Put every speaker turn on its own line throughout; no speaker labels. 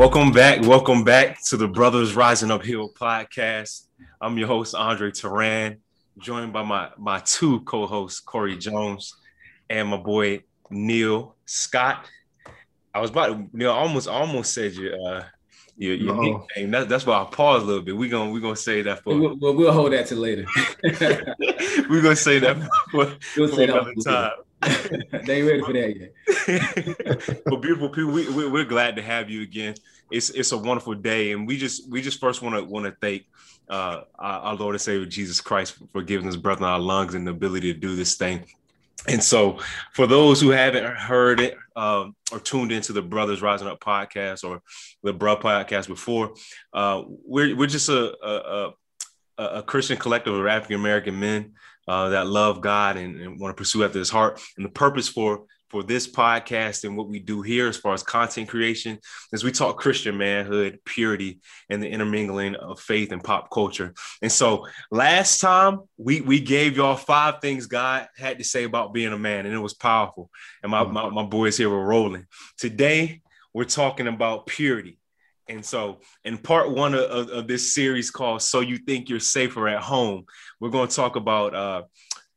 Welcome back. Welcome back to the Brothers Rising Up Healed podcast. I'm your host, Andre Turan, joined by my, my two co-hosts, Corey Jones and my boy Neil Scott. I was about to, you Neil, almost almost said your uh your, your nickname. That, that's why I paused a little bit. We're gonna we're gonna say that for
we'll, we'll, we'll hold that to later.
we're gonna say that for, we'll for say another that time.
they ready for that
yet. but beautiful people, we, we, we're glad to have you again. It's it's a wonderful day, and we just we just first want to want to thank uh, our, our Lord and Savior Jesus Christ for giving us breath in our lungs and the ability to do this thing. And so, for those who haven't heard it um, or tuned into the Brothers Rising Up podcast or the Bro podcast before, uh, we're we're just a a, a, a Christian collective of African American men uh, that love God and, and want to pursue after his heart. And the purpose for for this podcast and what we do here as far as content creation is we talk Christian manhood, purity, and the intermingling of faith and pop culture. And so last time we we gave y'all five things God had to say about being a man, and it was powerful. And my, my, my boys here were rolling. Today we're talking about purity. And so, in part one of, of, this series called So You Think You're Safer at Home, we're going to talk about uh,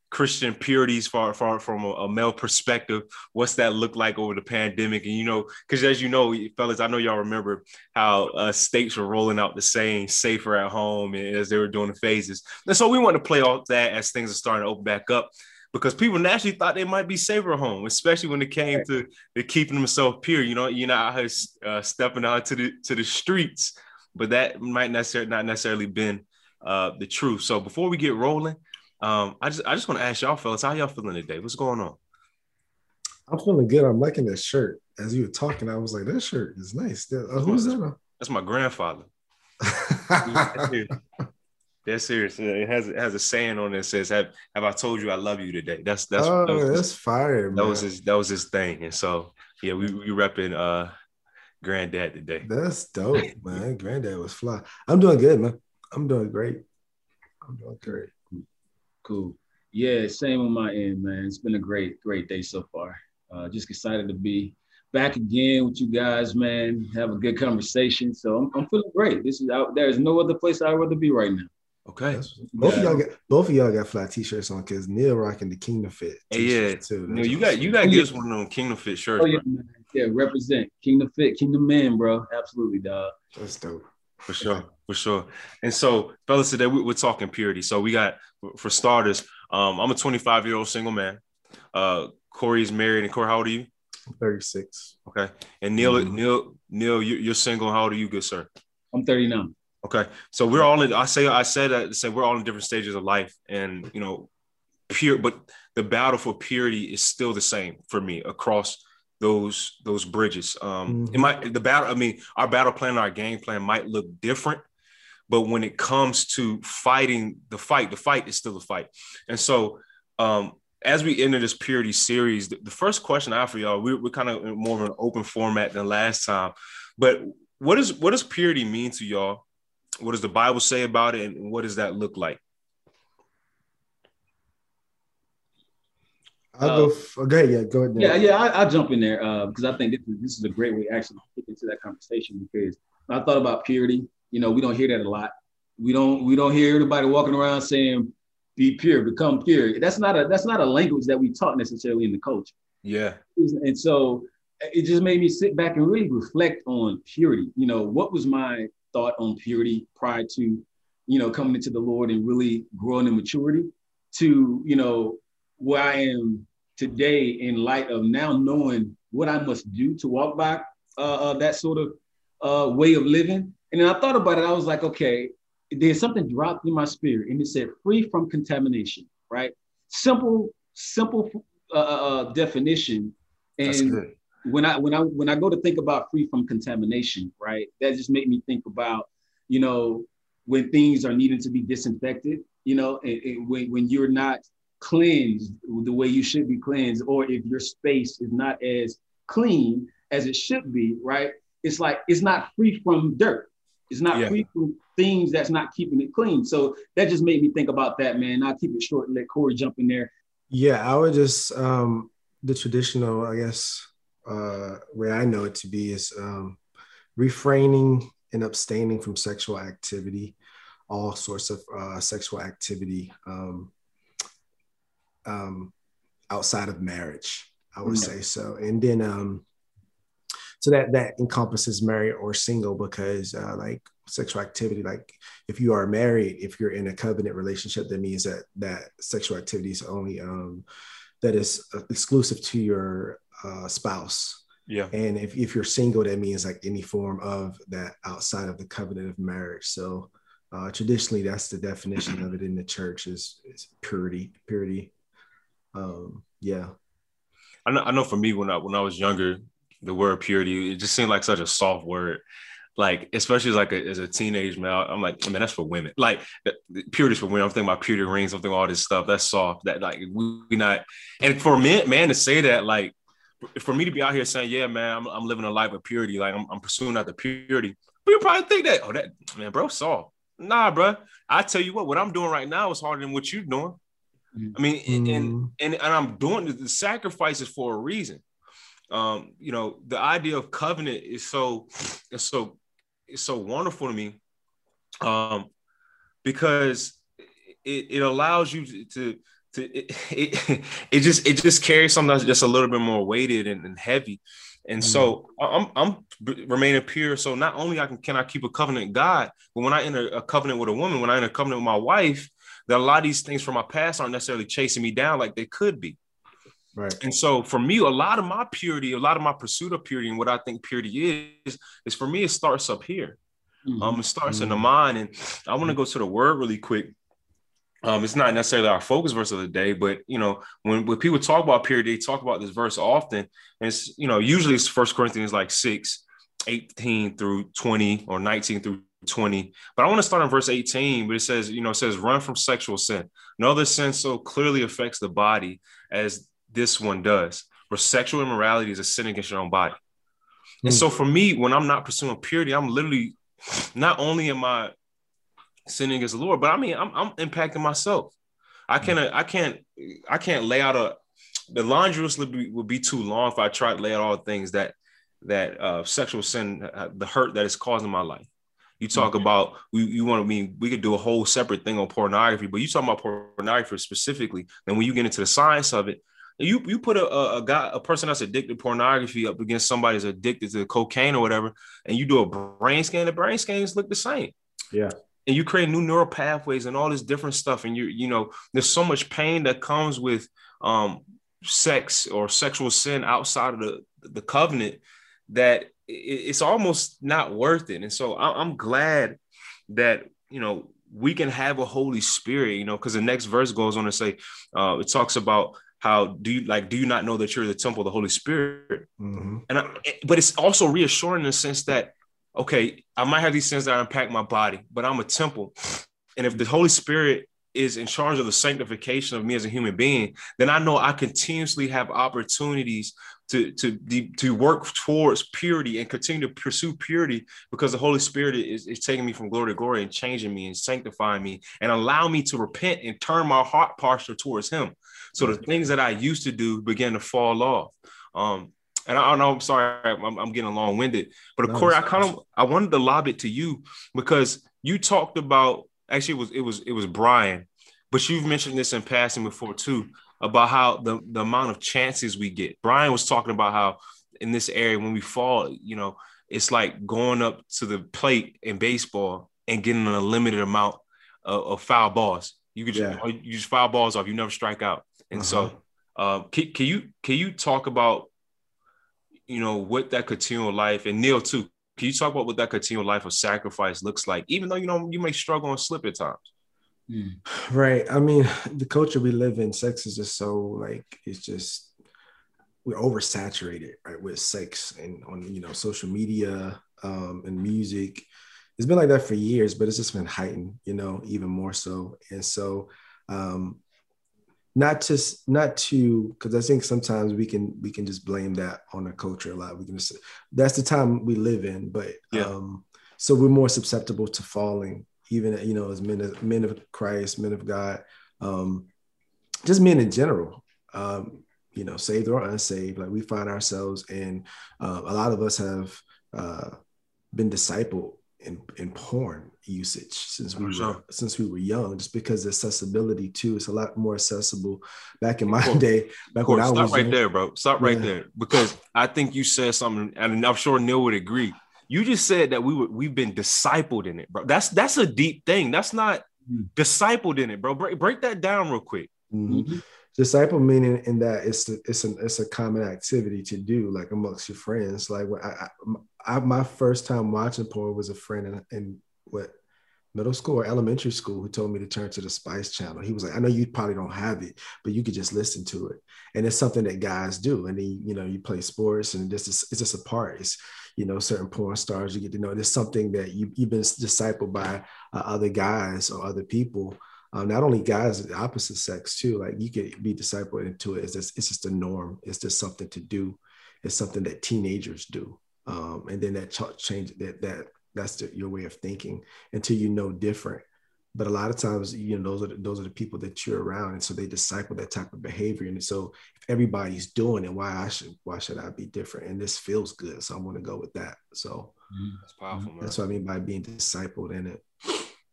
Christian purities far, far from a, a, male perspective. What's that look like over the pandemic? And, you know, because as you know, fellas, I know y'all remember how uh, states were rolling out the saying safer at home as they were doing the phases. And so, we want to play off that as things are starting to open back up because people naturally thought they might be safer at home, especially when it came to, to keeping themselves pure. You know, you're not out here uh, stepping out to the to the streets, but that might necessarily not necessarily been uh, the truth. So before we get rolling, um, I just I just want to ask y'all fellas, how y'all feeling today? What's going on?
I'm feeling good. I'm liking this shirt. As you were talking, I was like, that shirt is nice. Uh, who's that?
That's my grandfather. That's serious. It has it has a saying on it that says, "Have Have I told you I love you today?" That's that's
oh,
that
was, that's fire.
That man. was his that was his thing, and so yeah, we we repping uh granddad today.
That's dope, man. granddad was fly. I'm doing good, man. I'm doing great. I'm doing great.
Cool. Yeah, same on my end, man. It's been a great great day so far. Uh, just excited to be back again with you guys, man. Have a good conversation. So I'm, I'm feeling great. This is out. There's no other place I'd rather be right now.
Okay.
both yeah. of y'all got both of y'all got flat t-shirts on because Neil rocking the Kingdom Fit.
Hey, yeah, too. Neil, you got you got to get us one of them Kingdom Fit shirts. Oh,
yeah, yeah, represent Kingdom Fit, Kingdom Man, bro. Absolutely, dog.
That's dope.
For sure, for sure. And so, fellas, today we, are talking purity. So we got, for starters, um, I'm a 25 year old single man. Uh, Corey's married, and Corey, how old are you?
36.
Okay. And Neil, mm-hmm. Neil, Neil, you're single. How old are you, good sir?
I'm 39.
Okay, so we're all in. I say I said I say we're all in different stages of life, and you know, pure. But the battle for purity is still the same for me across those those bridges. Um, mm-hmm. it might the battle. I mean, our battle plan, our game plan might look different, but when it comes to fighting the fight, the fight is still a fight. And so, um, as we enter this purity series, the, the first question I have for y'all, we, we're kind of more of an open format than last time, but what is what does purity mean to y'all? What does the Bible say about it, and what does that look like?
I'll uh, go. F- okay, yeah, go ahead.
Yeah, yeah, I, will jump in there uh, because I think this is, this is a great way actually to get into that conversation because I thought about purity. You know, we don't hear that a lot. We don't we don't hear anybody walking around saying be pure, become pure. That's not a that's not a language that we taught necessarily in the culture.
Yeah.
And so it just made me sit back and really reflect on purity. You know, what was my thought on purity prior to, you know, coming into the Lord and really growing in maturity to, you know, where I am today in light of now knowing what I must do to walk by uh, uh, that sort of uh, way of living. And then I thought about it. I was like, okay, there's something dropped in my spirit, and it said free from contamination. Right? Simple, simple uh, uh, uh, definition. And when I when I when I go to think about free from contamination, right? That just made me think about, you know, when things are needing to be disinfected, you know, and, and when, when you're not cleansed the way you should be cleansed, or if your space is not as clean as it should be, right? It's like it's not free from dirt. It's not yeah. free from things that's not keeping it clean. So that just made me think about that, man. I'll keep it short and let Corey jump in there.
Yeah, I would just um the traditional, I guess, uh way I know it to be is um refraining and abstaining from sexual activity, all sorts of uh, sexual activity um, um, outside of marriage. I would mm-hmm. say so, and then um, so that that encompasses married or single because uh, like sexual activity, like if you are married, if you're in a covenant relationship, that means that that sexual activity is only um, that is exclusive to your uh, spouse.
Yeah.
And if, if you're single, that means like any form of that outside of the covenant of marriage. So uh, traditionally, that's the definition of it in the church is, is purity, purity. Um, yeah.
I know, I know for me, when I, when I was younger, the word purity, it just seemed like such a soft word. Like, especially as like a, as a teenage male, I'm like, man, that's for women. Like, purity is for women. I'm thinking about purity rings, I'm thinking all this stuff. That's soft. That like we not. And for men, man, to say that, like, for me to be out here saying, yeah, man, I'm, I'm living a life of purity, like I'm, I'm pursuing out the purity, you probably think that, oh, that man, bro, Saul. Nah, bro. I tell you what, what I'm doing right now is harder than what you're doing. I mean, mm. and, and and I'm doing the, the sacrifices for a reason. Um, you know, the idea of covenant is so it's so it's so wonderful to me. Um, because it, it allows you to, to it, it, it just it just carries something that's just a little bit more weighted and, and heavy and mm-hmm. so I'm I'm remaining pure. So not only I can can I keep a covenant God, but when I enter a covenant with a woman, when I enter a covenant with my wife, that a lot of these things from my past aren't necessarily chasing me down like they could be.
Right.
And so for me, a lot of my purity, a lot of my pursuit of purity and what I think purity is, is for me, it starts up here. Mm-hmm. Um, it starts mm-hmm. in the mm-hmm. mind. And I want to go to the word really quick um, it's not necessarily our focus verse of the day, but you know, when, when people talk about purity, they talk about this verse often. And it's, you know, usually it's First Corinthians like 6, 18 through 20 or 19 through 20. But I want to start on verse 18, but it says, you know, it says, run from sexual sin. No other sin so clearly affects the body as this one does. For sexual immorality is a sin against your own body. Mm. And so for me, when I'm not pursuing purity, I'm literally not only am I sinning against the Lord. But I mean, I'm, I'm impacting myself. I can't, I can't, I can't lay out a. The laundry list would be, would be too long if I tried to lay out all the things that that uh, sexual sin, uh, the hurt that it's causing my life. You talk mm-hmm. about we you want to mean we could do a whole separate thing on pornography, but you talk about pornography specifically. And when you get into the science of it, you you put a, a, a, guy a person that's addicted to pornography up against somebody that's addicted to cocaine or whatever, and you do a brain scan, the brain scans look the same.
Yeah
and you create new neural pathways and all this different stuff and you you know there's so much pain that comes with um sex or sexual sin outside of the the covenant that it's almost not worth it and so i'm glad that you know we can have a holy spirit you know because the next verse goes on to say uh it talks about how do you like do you not know that you're the temple of the holy spirit mm-hmm. and I, but it's also reassuring in the sense that okay, I might have these sins that impact my body, but I'm a temple. And if the Holy Spirit is in charge of the sanctification of me as a human being, then I know I continuously have opportunities to to to work towards purity and continue to pursue purity because the Holy Spirit is, is taking me from glory to glory and changing me and sanctifying me and allow me to repent and turn my heart posture towards Him. So the things that I used to do begin to fall off. Um, and I don't know, I'm sorry, I'm, I'm getting long winded, but no, Corey, I kind of I wanted to lob it to you because you talked about actually it was it was it was Brian, but you've mentioned this in passing before too about how the the amount of chances we get. Brian was talking about how in this area when we fall, you know, it's like going up to the plate in baseball and getting a limited amount of, of foul balls. You could just, yeah. you just foul balls off, you never strike out, and uh-huh. so. Uh, can, can you can you talk about you know, what that continual life and Neil too. Can you talk about what that continual life of sacrifice looks like, even though you know you may struggle and slip at times?
Hmm. Right. I mean, the culture we live in, sex is just so like it's just we're oversaturated, right, with sex and on you know social media um, and music. It's been like that for years, but it's just been heightened, you know, even more so. And so um, not to not to because I think sometimes we can we can just blame that on the culture a lot. We can just that's the time we live in, but yeah. um, so we're more susceptible to falling, even you know as men of men of Christ, men of God, um, just men in general. Um, you know, saved or unsaved, like we find ourselves in. Uh, a lot of us have uh, been discipled in, in porn usage since we sure. were since we were young, just because accessibility too is a lot more accessible. Back in my day, back when I
was right young, there, bro. Stop right yeah. there because I think you said something, and I'm sure Neil would agree. You just said that we were we've been discipled in it, bro. That's that's a deep thing. That's not mm. discipled in it, bro. Break break that down real quick.
Mm-hmm. mm-hmm. Disciple meaning in that it's a, it's an it's a common activity to do like amongst your friends. Like when I, I, I my first time watching porn was a friend in, in what middle school or elementary school who told me to turn to the Spice Channel. He was like, I know you probably don't have it, but you could just listen to it. And it's something that guys do. And then, you know, you play sports and this is, it's just a part. It's, you know, certain porn stars you get to know. It's something that you, you've been discipled by uh, other guys or other people. Um, not only guys of the opposite sex too, like you could be discipled into it. It's just, it's just a norm. It's just something to do. It's something that teenagers do. Um, and then that ch- change that, that that's the, your way of thinking until you know different. But a lot of times you know those are the, those are the people that you're around and so they disciple that type of behavior. And so if everybody's doing it why i should why should i be different? And this feels good so i'm going to go with that. So
mm-hmm. that's powerful man.
that's what i mean by being discipled in it.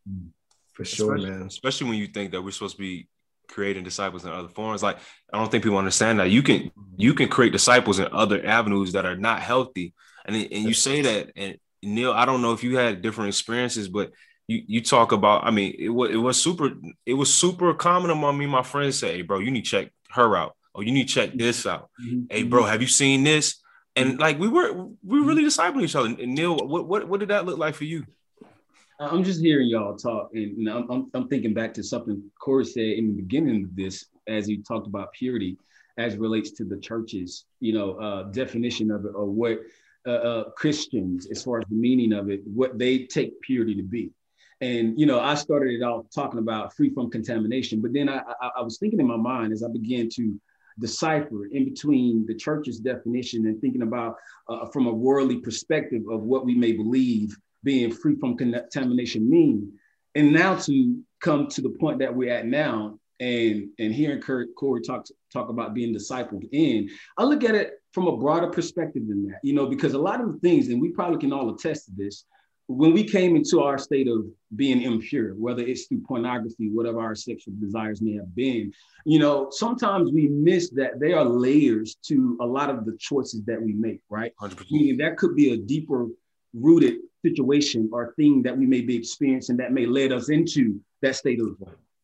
Mm-hmm. for sure
especially,
man.
especially when you think that we're supposed to be creating disciples in other forms. Like i don't think people understand that. You can you can create disciples in other avenues that are not healthy. And, and you say that and Neil, I don't know if you had different experiences, but you you talk about. I mean, it was it was super. It was super common among me. My friends say, "Hey, bro, you need to check her out. Oh, you need to check this out. Mm-hmm. Hey, bro, have you seen this?" And like we were we were really discipling each other. And Neil, what what what did that look like for you?
I'm just hearing y'all talk, and I'm, I'm, I'm thinking back to something Corey said in the beginning of this, as he talked about purity, as relates to the church's, you know, uh, definition of it, or what uh, uh, Christians, as far as the meaning of it, what they take purity to be. And you know, I started it off talking about free from contamination, but then I, I, I was thinking in my mind as I began to decipher in between the church's definition and thinking about uh, from a worldly perspective of what we may believe being free from contamination mean and now to come to the point that we're at now and and hearing Kurt Corey talk talk about being discipled in, I look at it from a broader perspective than that, you know, because a lot of the things, and we probably can all attest to this, when we came into our state of being impure, whether it's through pornography, whatever our sexual desires may have been, you know, sometimes we miss that there are layers to a lot of the choices that we make, right? 100%. Meaning that could be a deeper rooted situation or thing that we may be experiencing that may lead us into that state of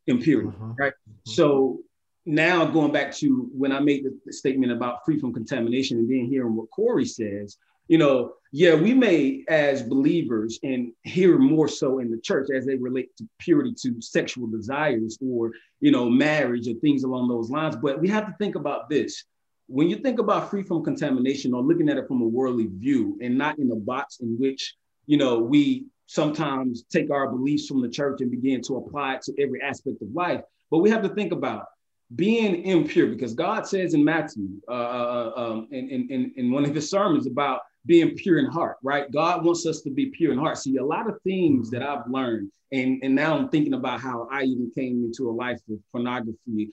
impurity, mm-hmm. right? Mm-hmm. So now going back to when I made the statement about free from contamination and then hearing what Corey says, you know, yeah, we may as believers and here more so in the church as they relate to purity to sexual desires or, you know, marriage or things along those lines. But we have to think about this. When you think about free from contamination or looking at it from a worldly view and not in a box in which, you know, we sometimes take our beliefs from the church and begin to apply it to every aspect of life. But we have to think about being impure because God says in Matthew, uh, uh, uh, um, in, in, in one of his sermons about being pure in heart, right? God wants us to be pure in heart. See, a lot of things that I've learned, and, and now I'm thinking about how I even came into a life of pornography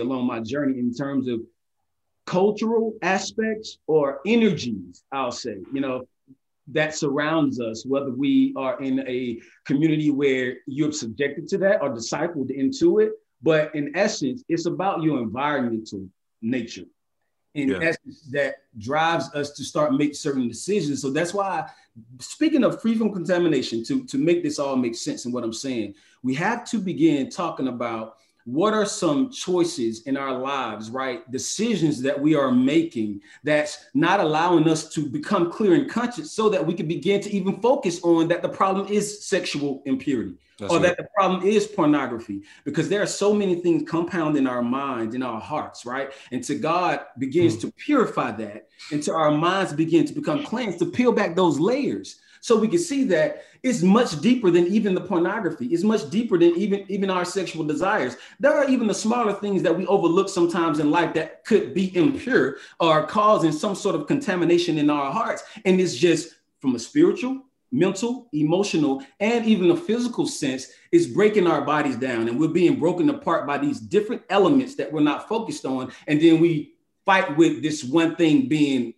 along my journey in terms of cultural aspects or energies, I'll say, you know, that surrounds us, whether we are in a community where you're subjected to that or discipled into it. But in essence, it's about your environmental nature. In yeah. essence, that drives us to start make certain decisions. So that's why, speaking of free from contamination, to, to make this all make sense in what I'm saying, we have to begin talking about what are some choices in our lives, right? Decisions that we are making that's not allowing us to become clear and conscious so that we can begin to even focus on that the problem is sexual impurity that's or right. that the problem is pornography because there are so many things compound in our minds in our hearts right and to god begins mm. to purify that and to our minds begin to become cleansed to peel back those layers so we can see that it's much deeper than even the pornography. It's much deeper than even, even our sexual desires. There are even the smaller things that we overlook sometimes in life that could be impure or causing some sort of contamination in our hearts. And it's just from a spiritual, mental, emotional, and even a physical sense, is breaking our bodies down. And we're being broken apart by these different elements that we're not focused on. And then we fight with this one thing being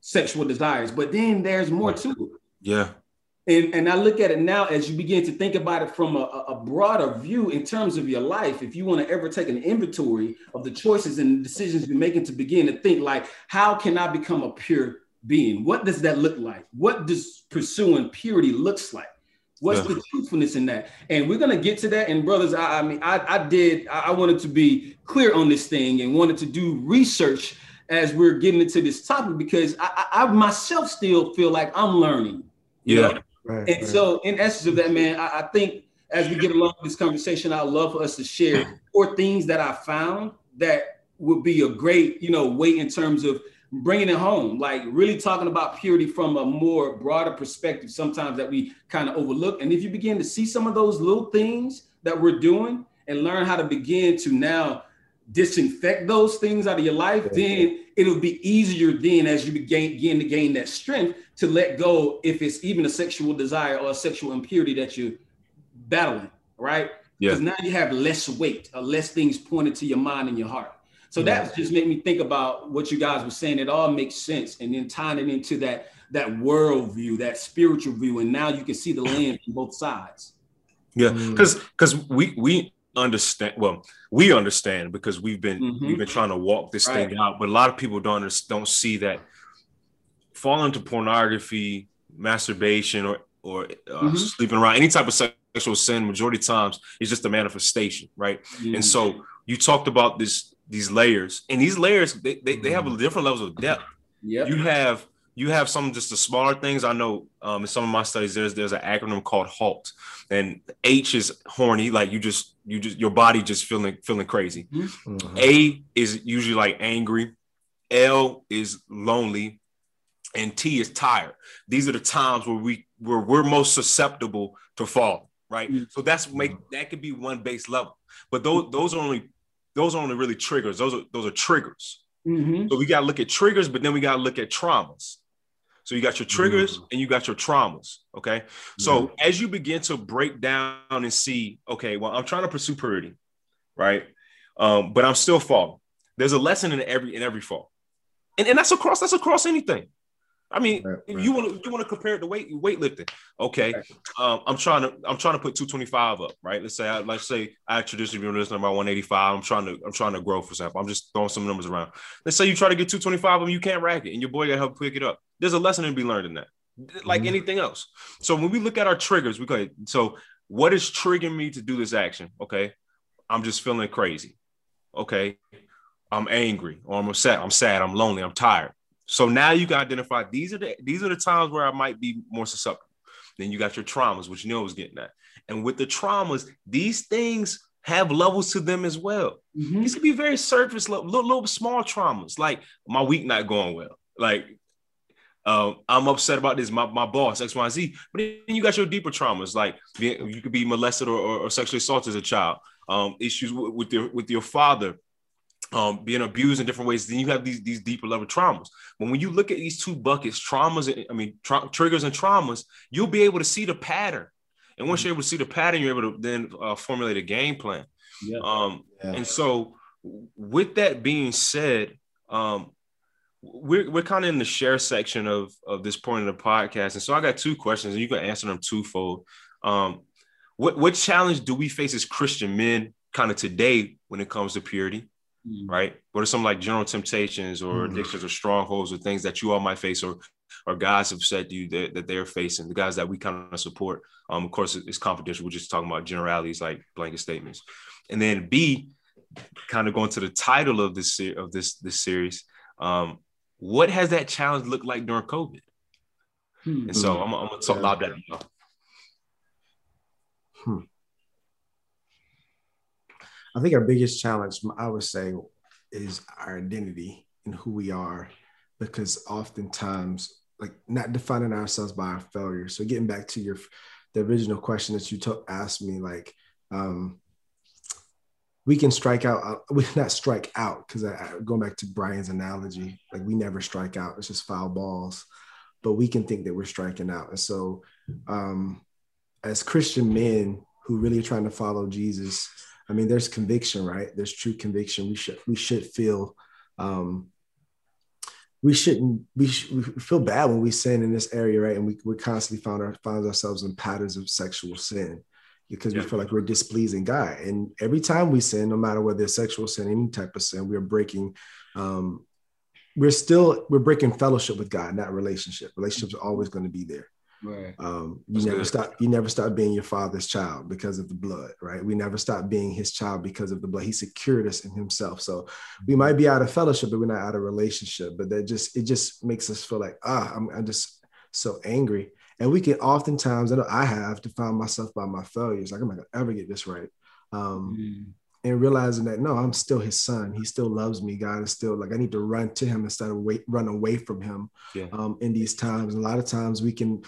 sexual desires. But then there's more to it.
Yeah.
And, and I look at it now as you begin to think about it from a, a broader view in terms of your life. If you want to ever take an inventory of the choices and decisions you're making to begin to think like, how can I become a pure being? What does that look like? What does pursuing purity looks like? What's yeah. the truthfulness in that? And we're gonna get to that. And brothers, I, I mean, I, I did. I wanted to be clear on this thing and wanted to do research as we're getting into this topic because I, I myself still feel like I'm learning.
Yeah. Know?
Right, and right. so, in essence of that, man, I, I, think as we get along this conversation, I'd love for us to share four things that I found that would be a great, you know, way in terms of bringing it home, like really talking about purity from a more broader perspective, sometimes that we kind of overlook. And if you begin to see some of those little things that we're doing and learn how to begin to now disinfect those things out of your life, then it'll be easier then as you begin, begin to gain that strength to let go if it's even a sexual desire or a sexual impurity that you're battling, right?
Yeah.
Because now you have less weight or less things pointed to your mind and your heart. So yeah. that just made me think about what you guys were saying. It all makes sense. And then tying it into that that worldview, that spiritual view. And now you can see the lens from both sides.
Yeah, because mm. because we we understand well we understand because we've been mm-hmm. we've been trying to walk this right. thing out but a lot of people don't don't see that falling to pornography masturbation or or uh, mm-hmm. sleeping around any type of sexual sin majority times is just a manifestation right mm-hmm. and so you talked about this these layers and these layers they, they, they have mm-hmm. different levels of depth
yeah
you have you have some just the smaller things. I know um, in some of my studies, there's there's an acronym called HALT, and H is horny, like you just you just your body just feeling feeling crazy. Mm-hmm. A is usually like angry. L is lonely, and T is tired. These are the times where we where we're most susceptible to fall. Right. Mm-hmm. So that's make that could be one base level, but those those are only those are only really triggers. Those are those are triggers. Mm-hmm. So we got to look at triggers, but then we got to look at traumas. So you got your triggers mm-hmm. and you got your traumas. Okay. So mm-hmm. as you begin to break down and see, okay, well, I'm trying to pursue purity, right? Um, but I'm still falling. There's a lesson in every in every fall. And, and that's across that's across anything. I mean, right, right. you want to you want to compare it to weight weightlifting. Okay, um, I'm trying to I'm trying to put 225 up, right? Let's say I let's say I traditionally been listening about 185. I'm trying to I'm trying to grow, for example. I'm just throwing some numbers around. Let's say you try to get 225 and you can't rack it, and your boy got to help pick it up. There's a lesson to be learned in that, like mm-hmm. anything else. So when we look at our triggers, we go. So what is triggering me to do this action? Okay, I'm just feeling crazy. Okay, I'm angry or I'm upset. I'm sad. I'm lonely. I'm tired. So now you can identify these are the these are the times where I might be more susceptible. Then you got your traumas, which Neil was getting at. And with the traumas, these things have levels to them as well. Mm-hmm. These can be very surface level, little, little small traumas, like my week not going well. Like um, I'm upset about this, my, my boss, X, Y, Z. But then you got your deeper traumas, like you could be molested or, or, or sexually assaulted as a child, um, issues with, with your with your father, um, being abused in different ways, then you have these these deeper level traumas. But when you look at these two buckets, traumas, I mean tra- triggers and traumas, you'll be able to see the pattern. And once you're able to see the pattern, you're able to then uh, formulate a game plan. Yeah. Um, yeah. And so, with that being said, um, we're we're kind of in the share section of of this point of the podcast, and so I got two questions, and you can answer them twofold. Um, what what challenge do we face as Christian men, kind of today, when it comes to purity? mm-hmm. right? What are some like general temptations or mm-hmm. addictions or strongholds or things that you all might face or or guys have said to you that, that they're facing, the guys that we kind of support. Um, of course, it's confidential. We're just talking about generalities like blanket statements. And then B, kind of going to the title of this of this this series. Um, what has that challenge looked like during COVID? Hmm. And so I'm, I'm gonna talk about that.
Hmm. I think our biggest challenge, I would say, is our identity and who we are, because oftentimes, like not defining ourselves by our failures. So getting back to your the original question that you took asked me, like, um, we can strike out. Uh, we not strike out because going back to Brian's analogy, like we never strike out. It's just foul balls, but we can think that we're striking out. And so, um, as Christian men who really are trying to follow Jesus, I mean, there's conviction, right? There's true conviction. We should we should feel um, we shouldn't we, sh- we feel bad when we sin in this area, right? And we we constantly find our find ourselves in patterns of sexual sin because yeah. we feel like we're displeasing God. And every time we sin, no matter whether it's sexual sin, any type of sin, we're breaking um, we're still we're breaking fellowship with God, not relationship. Relationships are always going to be there.
Right.
Um, you That's never good. stop. You never stop being your father's child because of the blood, right? We never stop being his child because of the blood. He secured us in himself. So we might be out of fellowship, but we're not out of relationship. But that just it just makes us feel like ah, I'm, I'm just so angry. And we can oftentimes, I know I have to find myself by my failures. Like I'm not gonna ever get this right. Um, mm and realizing that no, I'm still his son. He still loves me. God is still like I need to run to him instead of wait, run away from him yeah. um, in these times. And a lot of times we can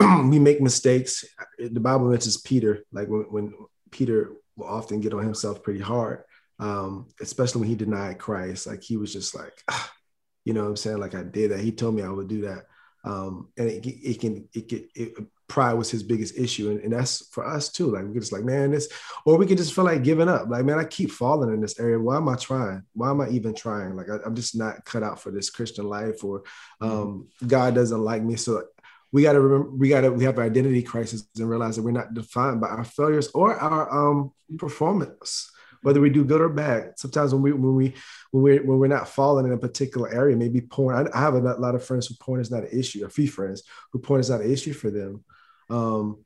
we make mistakes. The Bible mentions Peter, like when, when Peter will often get on himself pretty hard, um, especially when he denied Christ. Like he was just like, ah, you know what I'm saying? Like I did that. He told me I would do that. Um, and it, it can, it can, it, pride was his biggest issue. And, and that's for us too. Like we're just like, man, this, or we can just feel like giving up. Like, man, I keep falling in this area. Why am I trying? Why am I even trying? Like, I, am just not cut out for this Christian life or mm-hmm. um, God doesn't like me. So we got to remember, we got to, we have identity crisis and realize that we're not defined by our failures or our um, performance whether we do good or bad. Sometimes when we when we when we when we're not falling in a particular area, maybe porn. I, have a lot of friends who porn is not an issue. A few friends who porn is not an issue for them, um,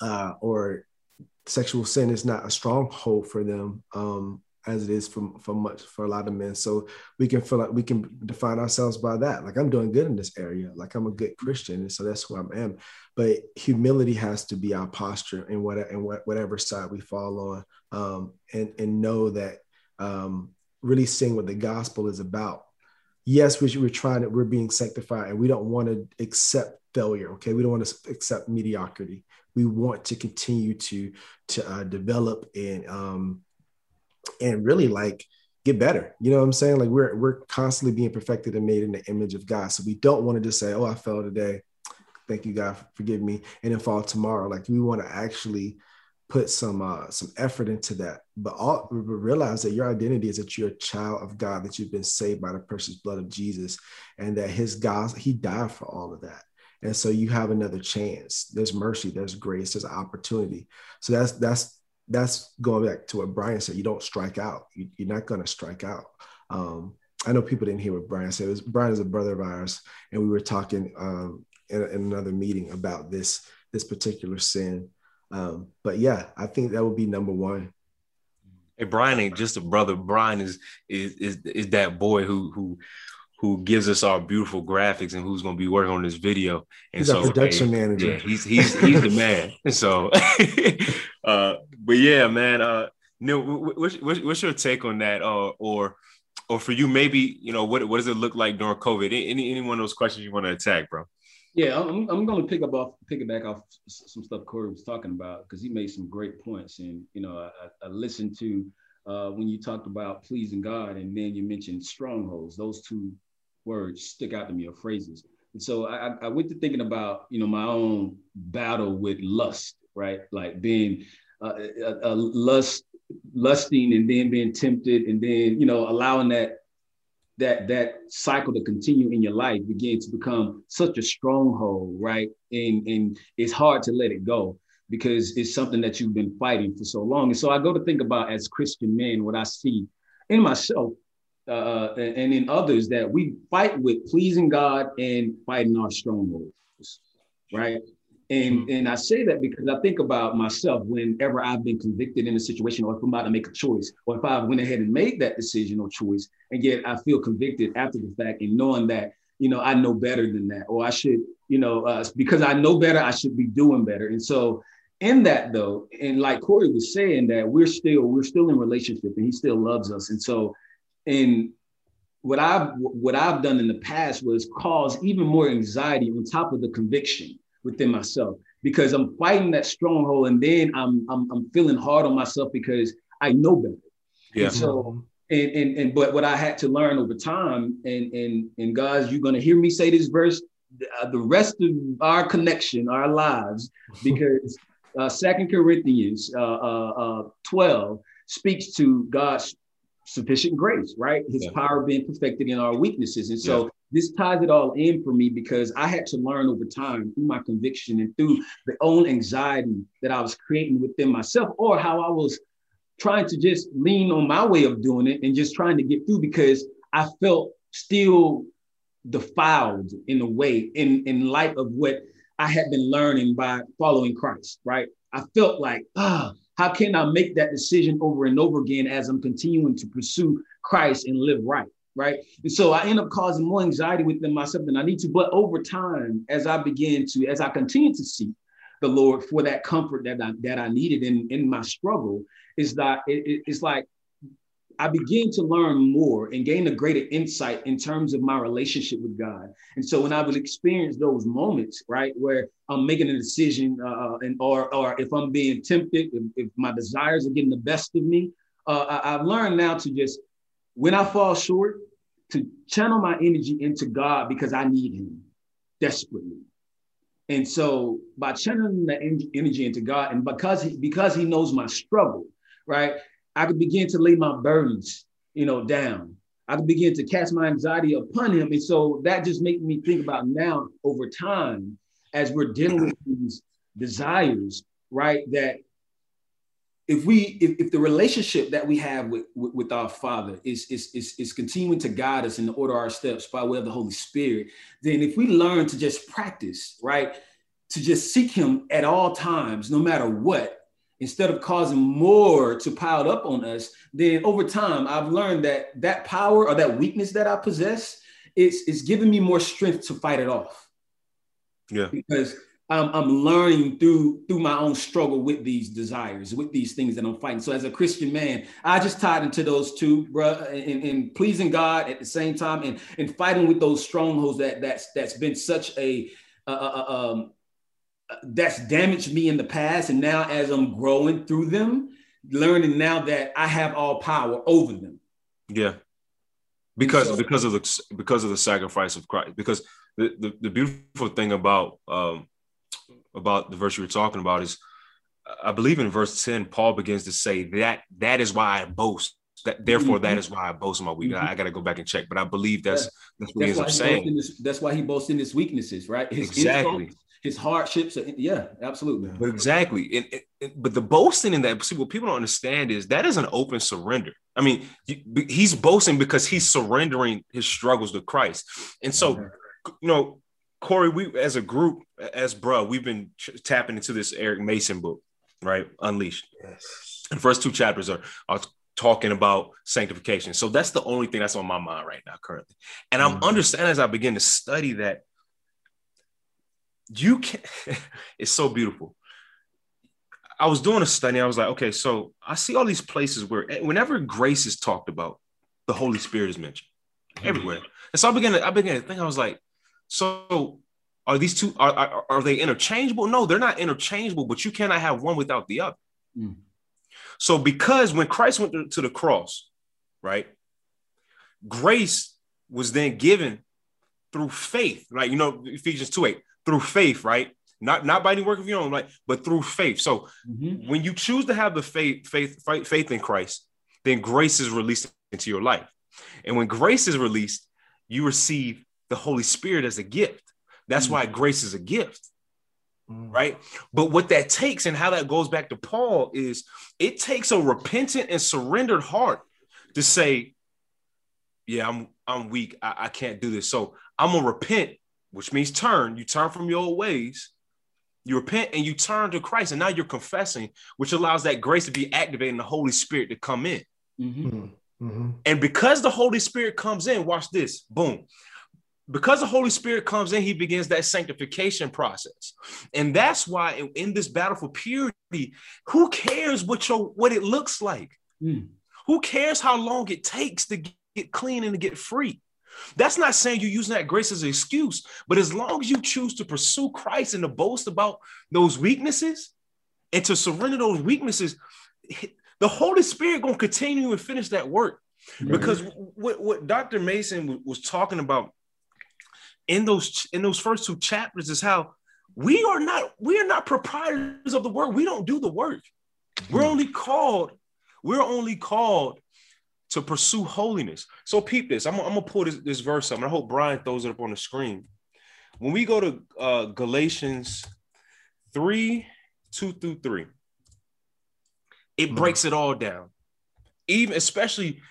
uh, or sexual sin is not a stronghold for them um, as it is for, for much for a lot of men. So we can feel like we can define ourselves by that. Like I'm doing good in this area. Like I'm a good Christian, and so that's who I am. But humility has to be our posture in what in whatever side we fall on, um, and and know that um, really seeing what the gospel is about. Yes, we, we're trying to, we're being sanctified, and we don't want to accept failure. Okay, we don't want to accept mediocrity. We want to continue to to uh, develop and um, and really like get better. You know what I'm saying? Like we're we're constantly being perfected and made in the image of God. So we don't want to just say, "Oh, I fell today. Thank you, God, forgive me," and then fall tomorrow. Like we want to actually put some uh, some effort into that. But all realize that your identity is that you're a child of God, that you've been saved by the precious blood of Jesus, and that His God He died for all of that. And so you have another chance. There's mercy, there's grace, there's opportunity. So that's that's that's going back to what Brian said. You don't strike out. You, are not going to strike out. Um, I know people didn't hear what Brian said. Was, Brian is a brother of ours, and we were talking um, in, in, another meeting about this this particular sin. Um, but yeah, I think that would be number one.
Hey, Brian ain't just a brother. Brian is is is, is that boy who who who gives us our beautiful graphics and who's going to be working on this video. And
he's so, production hey, manager.
Yeah, he's he's he's the man. So, uh, but yeah, man. Uh, Neil, what's, what's your take on that? Uh, or or for you, maybe you know what what does it look like during COVID? Any any one of those questions you want to attack, bro?
Yeah, I'm, I'm going to pick up off pick it back off some stuff Corey was talking about because he made some great points, and you know I, I listened to uh, when you talked about pleasing God, and then you mentioned strongholds. Those two words stick out to me or phrases. And so I, I went to thinking about, you know, my own battle with lust, right? Like being uh, a, a lust, lusting and then being tempted and then, you know, allowing that that that cycle to continue in your life begin to become such a stronghold, right? And and it's hard to let it go because it's something that you've been fighting for so long. And so I go to think about as Christian men, what I see in myself uh, and in others that we fight with pleasing God and fighting our strongholds, right? And mm-hmm. and I say that because I think about myself whenever I've been convicted in a situation, or if I'm about to make a choice, or if I went ahead and made that decision or choice, and yet I feel convicted after the fact, and knowing that you know I know better than that, or I should, you know, uh, because I know better, I should be doing better. And so in that though, and like Corey was saying, that we're still we're still in relationship, and he still loves us, and so and what I've what I've done in the past was cause even more anxiety on top of the conviction within myself because I'm fighting that stronghold and then I'm I'm, I'm feeling hard on myself because I know better. Yeah. And so and, and and but what I had to learn over time and and and guys, you're gonna hear me say this verse uh, the rest of our connection, our lives, because uh, Second Corinthians uh, uh, uh, 12 speaks to God's sufficient grace, right? His yeah. power being perfected in our weaknesses. And so yeah. This ties it all in for me because I had to learn over time through my conviction and through the own anxiety that I was creating within myself or how I was trying to just lean on my way of doing it and just trying to get through because I felt still defiled in a way in, in light of what I had been learning by following Christ, right? I felt like, ah, how can I make that decision over and over again as I'm continuing to pursue Christ and live right? Right. And so I end up causing more anxiety within myself than I need to. But over time, as I began to, as I continue to seek the Lord for that comfort that I, that I needed in, in my struggle, is that it, it's like I begin to learn more and gain a greater insight in terms of my relationship with God. And so when I would experience those moments, right, where I'm making a decision, uh, uh, and or or if I'm being tempted, if, if my desires are getting the best of me, uh, I, I've learned now to just when I fall short, to channel my energy into God because I need Him desperately. And so by channeling the energy into God, and because he, because He knows my struggle, right? I could begin to lay my burdens, you know, down. I could begin to cast my anxiety upon him. And so that just made me think about now over time, as we're dealing with these desires, right? That if we if, if the relationship that we have with, with, with our father is, is is is continuing to guide us and order our steps by way of the holy spirit then if we learn to just practice right to just seek him at all times no matter what instead of causing more to pile up on us, then over time, I've learned that that power or that weakness that I possess is, is giving me more strength to fight it off.
Yeah.
Because I'm, I'm learning through through my own struggle with these desires, with these things that I'm fighting. So as a Christian man, I just tied into those two, bro, and, and pleasing God at the same time and, and fighting with those strongholds that that's that's been such a, a um, that's damaged me in the past. And now, as I'm growing through them, learning now that I have all power over them.
Yeah. Because so, because of the because of the sacrifice of Christ. Because the, the, the beautiful thing about um, about the verse you were talking about is I believe in verse 10, Paul begins to say that that is why I boast. That therefore, mm-hmm. that is why I boast in my weakness. Mm-hmm. I, I got to go back and check, but I believe that's yeah. that's what that's he ends up saying.
His, that's why he boasts in his weaknesses, right? His
exactly. Insults,
his hardships. Yeah, absolutely.
But exactly. And, and, but the boasting in that, see, what people don't understand is that is an open surrender. I mean, he's boasting because he's surrendering his struggles to Christ. And so, you know, Corey, we as a group, as bro, we've been tapping into this Eric Mason book, right? Unleashed. Yes. The first two chapters are, are talking about sanctification. So that's the only thing that's on my mind right now, currently. And I'm mm-hmm. understanding as I begin to study that you can it's so beautiful i was doing a study i was like okay so i see all these places where eh, whenever grace is talked about the holy spirit is mentioned mm-hmm. everywhere and so i began to i began to think i was like so are these two are, are, are they interchangeable no they're not interchangeable but you cannot have one without the other mm. so because when christ went to, the cross right grace was then given through faith right you know ephesians 2 8 through faith, right? Not not by any work of your own, right? But through faith. So mm-hmm. when you choose to have the faith, faith, faith in Christ, then grace is released into your life. And when grace is released, you receive the Holy Spirit as a gift. That's mm-hmm. why grace is a gift. Mm-hmm. Right. But what that takes and how that goes back to Paul is it takes a repentant and surrendered heart to say, Yeah, I'm I'm weak. I, I can't do this. So I'm gonna repent which means turn. You turn from your old ways, you repent and you turn to Christ, and now you're confessing, which allows that grace to be activated and the Holy Spirit to come in. Mm-hmm. mm-hmm. And because the Holy Spirit comes in, watch this, boom. Because the Holy Spirit comes in, he begins that sanctification process. And that's why in, in this battle for purity, who cares what your what it looks like? Mm. Who cares how long it takes to get clean and to get free? That's not saying you're using that grace as an excuse, but as long as you choose to pursue Christ and to boast about those weaknesses and to surrender those weaknesses, the Holy Spirit gonna continue and finish that work. Because what, what Dr. Mason was talking about in those in those first two chapters is how we are not we are not proprietors of the work. We don't do the work. We're only called we're only called to pursue holiness. So peep this. I'm, I'm gonna pull this, this verse up, and I hope Brian throws it up on the screen. When we go to uh, Galatians 3, 2 through 3, it mm. breaks it all down. Even especially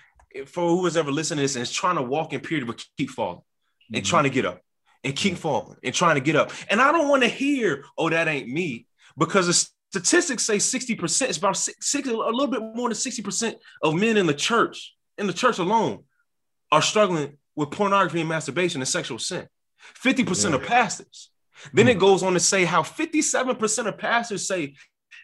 for who was ever listening to this and is trying to walk in purity but keep falling and mm-hmm. trying to get up and keep falling and trying to get up. And I don't want to hear, oh, that ain't me, because the statistics say 60%, it's about six, six, a little bit more than 60% of men in the church, in the church alone, are struggling with pornography and masturbation and sexual sin. 50% yeah. of pastors. Then mm. it goes on to say how 57% of pastors say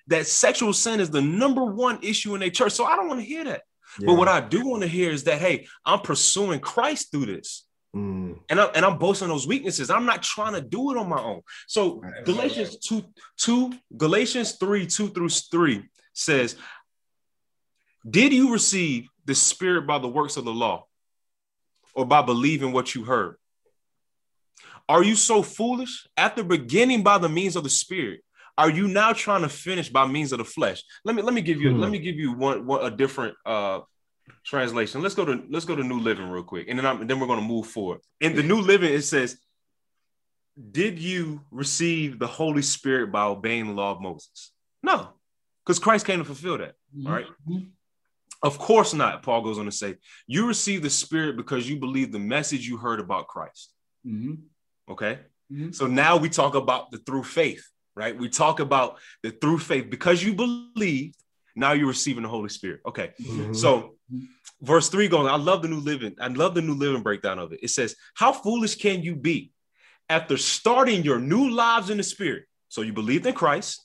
that sexual sin is the number one issue in their church. So I don't want to hear that. Yeah. But what I do want to hear is that, hey, I'm pursuing Christ through this. Mm. And, I'm, and I'm boasting those weaknesses. I'm not trying to do it on my own. So right. Galatians 2, 2, Galatians 3, 2 through 3 says, Did you receive the spirit by the works of the law or by believing what you heard? Are you so foolish? After beginning by the means of the spirit, are you now trying to finish by means of the flesh? Let me let me give you hmm. let me give you one, one a different uh translation. Let's go to let's go to New Living real quick, and then I'm, then we're going to move forward. In the New Living, it says, "Did you receive the Holy Spirit by obeying the law of Moses?" No, because Christ came to fulfill that. Mm-hmm. All right. Of course not. Paul goes on to say, "You received the Spirit because you believe the message you heard about Christ." Mm-hmm. Okay. Mm-hmm. So now we talk about the through faith right? We talk about the through faith because you believe, now you're receiving the Holy Spirit. Okay. Mm-hmm. So verse three going, I love the new living. I love the new living breakdown of it. It says, How foolish can you be after starting your new lives in the spirit? So you believed in Christ,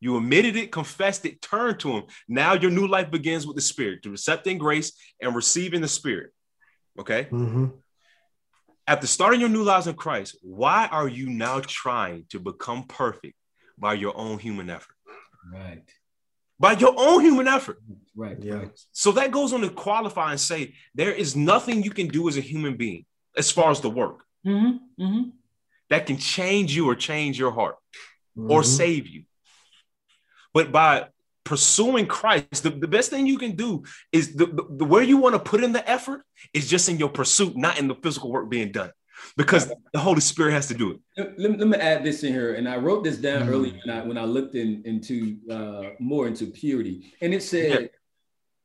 you admitted it, confessed it, turned to him. Now your new life begins with the spirit, to accepting grace and receiving the spirit. Okay. Mm-hmm. After starting your new lives in Christ, why are you now trying to become perfect by your own human effort.
Right.
By your own human effort.
Right. Yeah. Right.
So that goes on to qualify and say there is nothing you can do as a human being as far as the work mm-hmm. Mm-hmm. that can change you or change your heart mm-hmm. or save you. But by pursuing Christ, the, the best thing you can do is the, the, the where you want to put in the effort is just in your pursuit, not in the physical work being done because the Holy Spirit has to do
it. Let, let me add this in here, and I wrote this down mm-hmm. earlier when I, when I looked in, into uh, more into purity, and it said,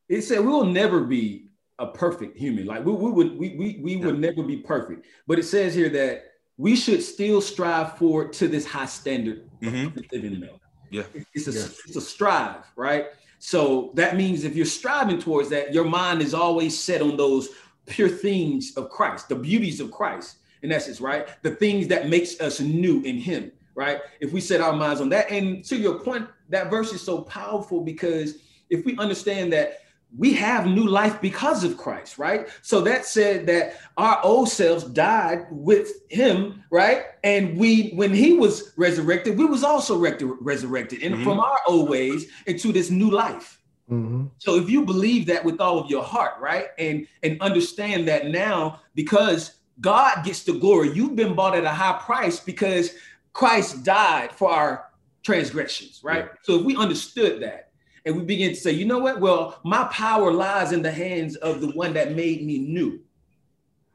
yeah. it said we will never be a perfect human. Like we, we would we we, we yeah. would never be perfect, but it says here that we should still strive forward to this high standard mm-hmm. of living though.
Yeah,
it's a yeah. it's a strive, right? So that means if you're striving towards that, your mind is always set on those pure things of Christ, the beauties of Christ in essence, right? The things that makes us new in him, right? If we set our minds on that. And to your point, that verse is so powerful because if we understand that we have new life because of Christ, right? So that said that our old selves died with him, right? And we, when he was resurrected, we was also resurrected and mm-hmm. from our old ways into this new life. Mm-hmm. So if you believe that with all of your heart, right, and and understand that now because God gets the glory. You've been bought at a high price because Christ died for our transgressions, right? Yeah. So if we understood that and we begin to say, you know what? Well, my power lies in the hands of the one that made me new.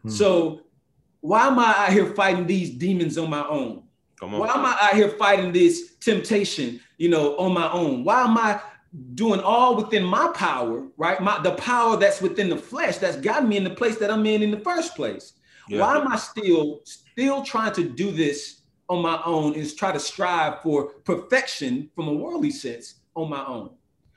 Hmm. So why am I out here fighting these demons on my own? On. Why am I out here fighting this temptation, you know, on my own? Why am I doing all within my power, right? My the power that's within the flesh that's got me in the place that I'm in in the first place. Yeah. Why am I still still trying to do this on my own is try to strive for perfection from a worldly sense on my own.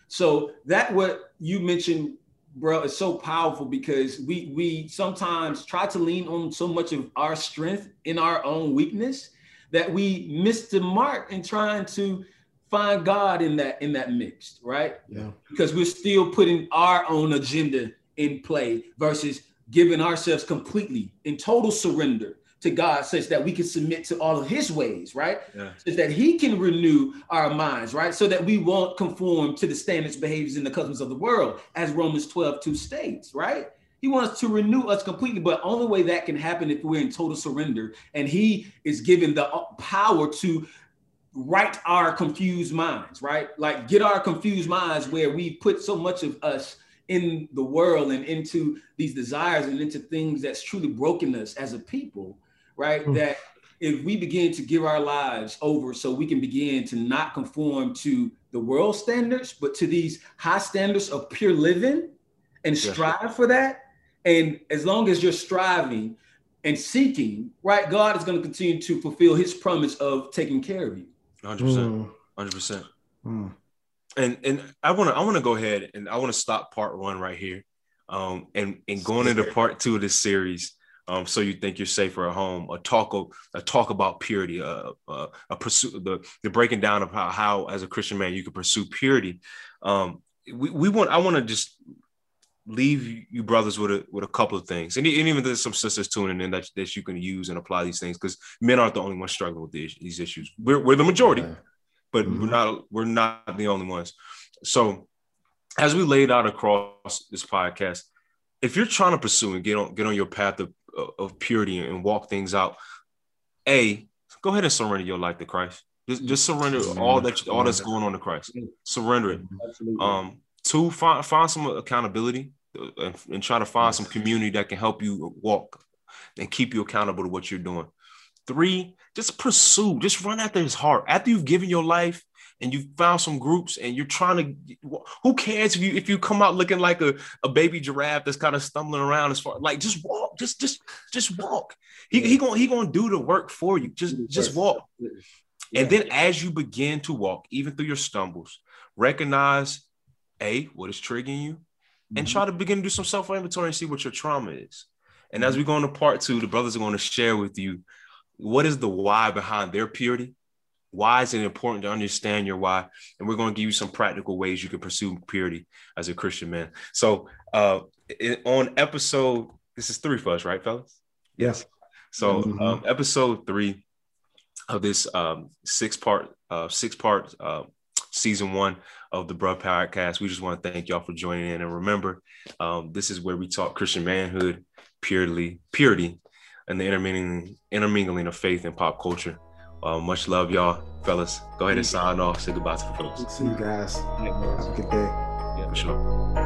So that what you mentioned, bro, is so powerful because we we sometimes try to lean on so much of our strength in our own weakness that we miss the mark in trying to find God in that in that mix, right?
Yeah.
Because we're still putting our own agenda in play versus giving ourselves completely in total surrender to God such that we can submit to all of his ways, right? Yeah. So that he can renew our minds, right? So that we won't conform to the standards, behaviors, and the customs of the world, as Romans 12, 2 states, right? He wants to renew us completely, but only way that can happen if we're in total surrender. And he is given the power to right our confused minds, right? Like get our confused minds where we put so much of us in the world and into these desires and into things that's truly broken us as a people, right? Mm-hmm. That if we begin to give our lives over so we can begin to not conform to the world standards, but to these high standards of pure living and strive yes. for that. And as long as you're striving and seeking, right, God is going to continue to fulfill his promise of taking care of you.
100%. 100%. Mm. And and I want to I want to go ahead and I want to stop part 1 right here. Um and and going into part 2 of this series um, so you think you're safer at home. A talk of a talk about purity, a, a, a pursuit, the the breaking down of how, how as a Christian man you can pursue purity. Um, we, we want I want to just leave you brothers with a with a couple of things, and, and even there's some sisters tuning in that, that you can use and apply these things because men aren't the only ones struggling with these, these issues. We're we're the majority, yeah. But mm-hmm. we're not we're not the only ones. So as we laid out across this podcast, if you're trying to pursue and get on get on your path of of purity and walk things out, a go ahead and surrender your life to Christ. Just, just surrender all that all that's going on to Christ. Surrender it. Absolutely. Um, two, find find some accountability and, and try to find some community that can help you walk and keep you accountable to what you're doing. Three, just pursue, just run after his heart. After you've given your life and you've found some groups and you're trying to who cares if you if you come out looking like a, a baby giraffe that's kind of stumbling around as far like just walk just just just walk. He, he gonna he gonna do the work for you. Just just walk. And then as you begin to walk even through your stumbles recognize a what is triggering you and mm-hmm. try to begin to do some self-inventory and see what your trauma is. And as mm-hmm. we go into part two the brothers are going to share with you what is the why behind their purity why is it important to understand your why? And we're going to give you some practical ways you can pursue purity as a Christian man. So, uh, it, on episode, this is three for us, right, fellas?
Yes.
So, mm-hmm. um, episode three of this um, six part, uh, six part uh, season one of the Bro Podcast. We just want to thank y'all for joining in. And remember, um, this is where we talk Christian manhood, purity, purity, and the intermingling, intermingling of faith and pop culture. Uh, much love, y'all, fellas. Go ahead and sign off. Say goodbye to the folks.
See you guys. Have a good day.
Yeah, for sure.